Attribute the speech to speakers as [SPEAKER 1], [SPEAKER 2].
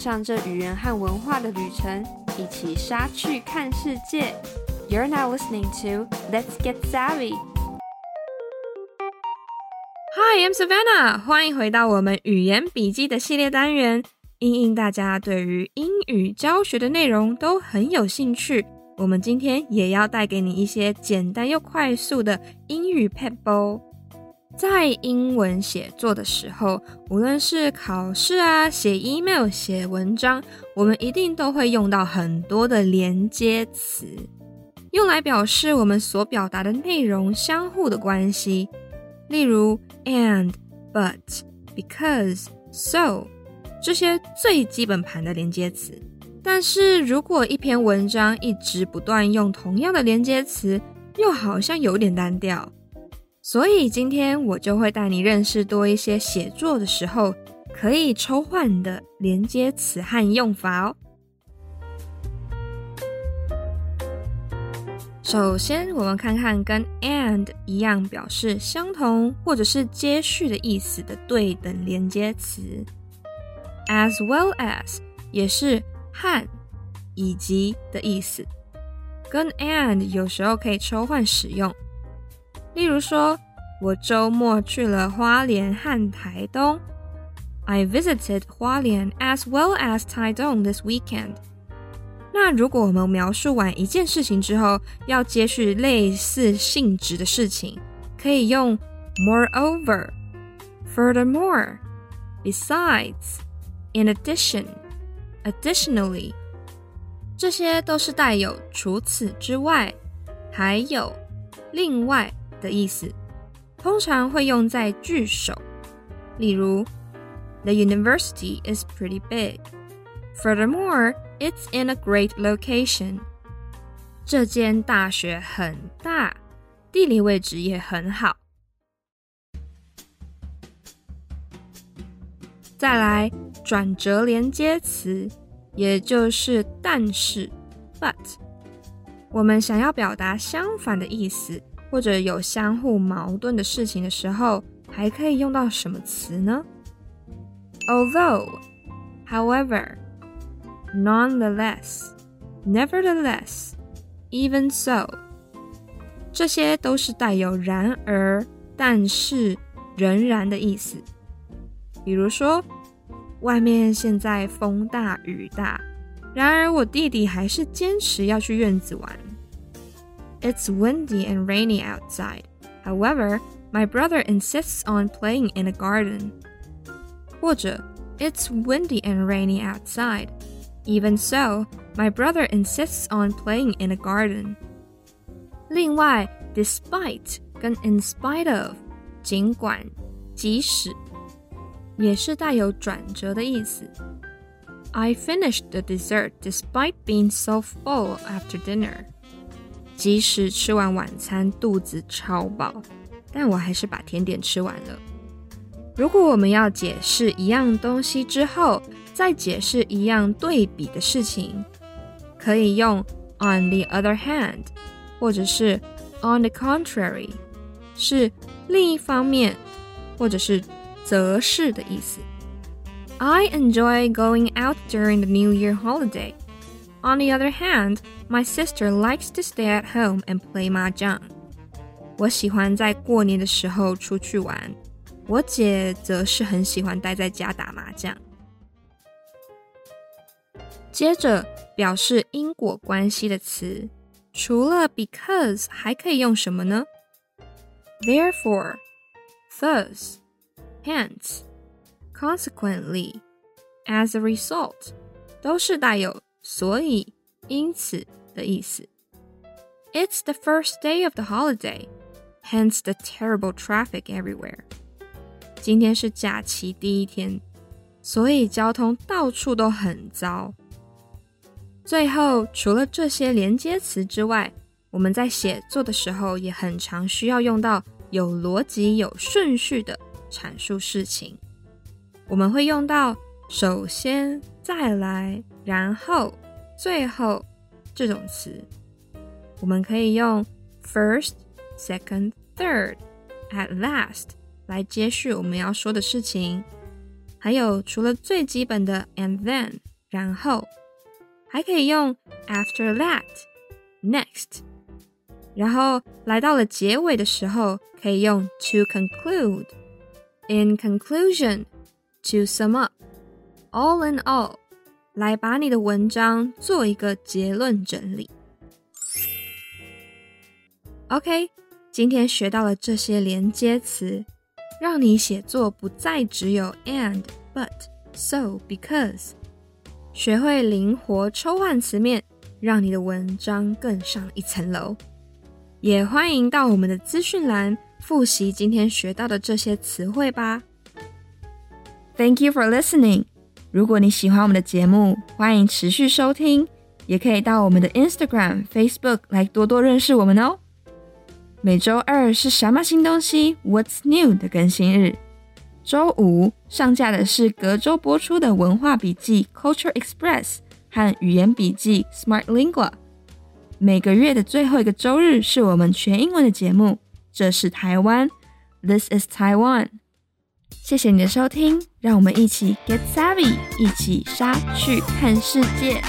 [SPEAKER 1] 上这语言和文化的旅程，一起杀去看世界。You're now listening to Let's Get Savvy. Hi, I'm Savannah. 欢迎回到我们语言笔记的系列单元。因应大家对于英语教学的内容都很有兴趣，我们今天也要带给你一些简单又快速的英语撇步。在英文写作的时候，无论是考试啊、写 email、写文章，我们一定都会用到很多的连接词，用来表示我们所表达的内容相互的关系。例如 and、but、because、so，这些最基本盘的连接词。但是如果一篇文章一直不断用同样的连接词，又好像有点单调。所以今天我就会带你认识多一些写作的时候可以抽换的连接词和用法哦。首先，我们看看跟 and 一样表示相同或者是接续的意思的对等连接词，as well as 也是和以及的意思，跟 and 有时候可以抽换使用。例如说，我周末去了花莲和台东。I visited 花莲 as well as Taitung this weekend。那如果我们描述完一件事情之后，要接续类似性质的事情，可以用 moreover、furthermore、besides、in addition、additionally。这些都是带有除此之外、还有、另外。 的意思，通常会用在句首，例如，The university is pretty big. Furthermore, it's in a great location. 这间大学很大，地理位置也很好。再来，转折连接词，也就是但是，but，我们想要表达相反的意思。或者有相互矛盾的事情的时候，还可以用到什么词呢？Although, however, nonetheless, nevertheless, even so，这些都是带有然而、但是、仍然的意思。比如说，外面现在风大雨大，然而我弟弟还是坚持要去院子玩。It's windy and rainy outside. However, my brother insists on playing in a garden. 或者 It's windy and rainy outside. Even so, my brother insists on playing in a garden. 另外，despite 跟 in spite of，尽管、即使，也是带有转折的意思。I finished the dessert despite being so full after dinner. 即使吃完晚餐肚子超饱，但我还是把甜点吃完了。如果我们要解释一样东西之后，再解释一样对比的事情，可以用 on the other hand，或者是 on the contrary，是另一方面，或者是则是的意思。I enjoy going out during the New Year holiday. On the other hand, My sister likes to stay at home and play mahjong. 我喜欢在过年的时候出去玩，我姐则是很喜欢待在家打麻将。接着表示因果关系的词，除了 because 还可以用什么呢？Therefore, thus, hence, consequently, as a result，都是带有 所以、因此。的意思。It's the first day of the holiday, hence the terrible traffic everywhere. 今天是假期第一天，所以交通到处都很糟。最后，除了这些连接词之外，我们在写作的时候也很常需要用到有逻辑、有顺序的阐述事情。我们会用到首先、再来、然后、最后。这种词，我们可以用 first, second, third, at last 来接续我们要说的事情。还有除了最基本的 and then 然后，还可以用 after that next，然后来到了结尾的时候，可以用 to conclude in conclusion to sum up all in all，来把你的文章做一个结论整理。OK，今天学到了这些连接词，让你写作不再只有 and、but、so、because，学会灵活抽换词面，让你的文章更上一层楼。也欢迎到我们的资讯栏复习今天学到的这些词汇吧。Thank you for listening。如果你喜欢我们的节目，欢迎持续收听，也可以到我们的 Instagram、Facebook 来多多认识我们哦。每周二是什么新东西？What's new 的更新日。周五上架的是隔周播出的文化笔记 Culture Express 和语言笔记 Smart Lingua。每个月的最后一个周日是我们全英文的节目。这是台湾，This is Taiwan。谢谢你的收听，让我们一起 Get Savvy，一起杀去看世界。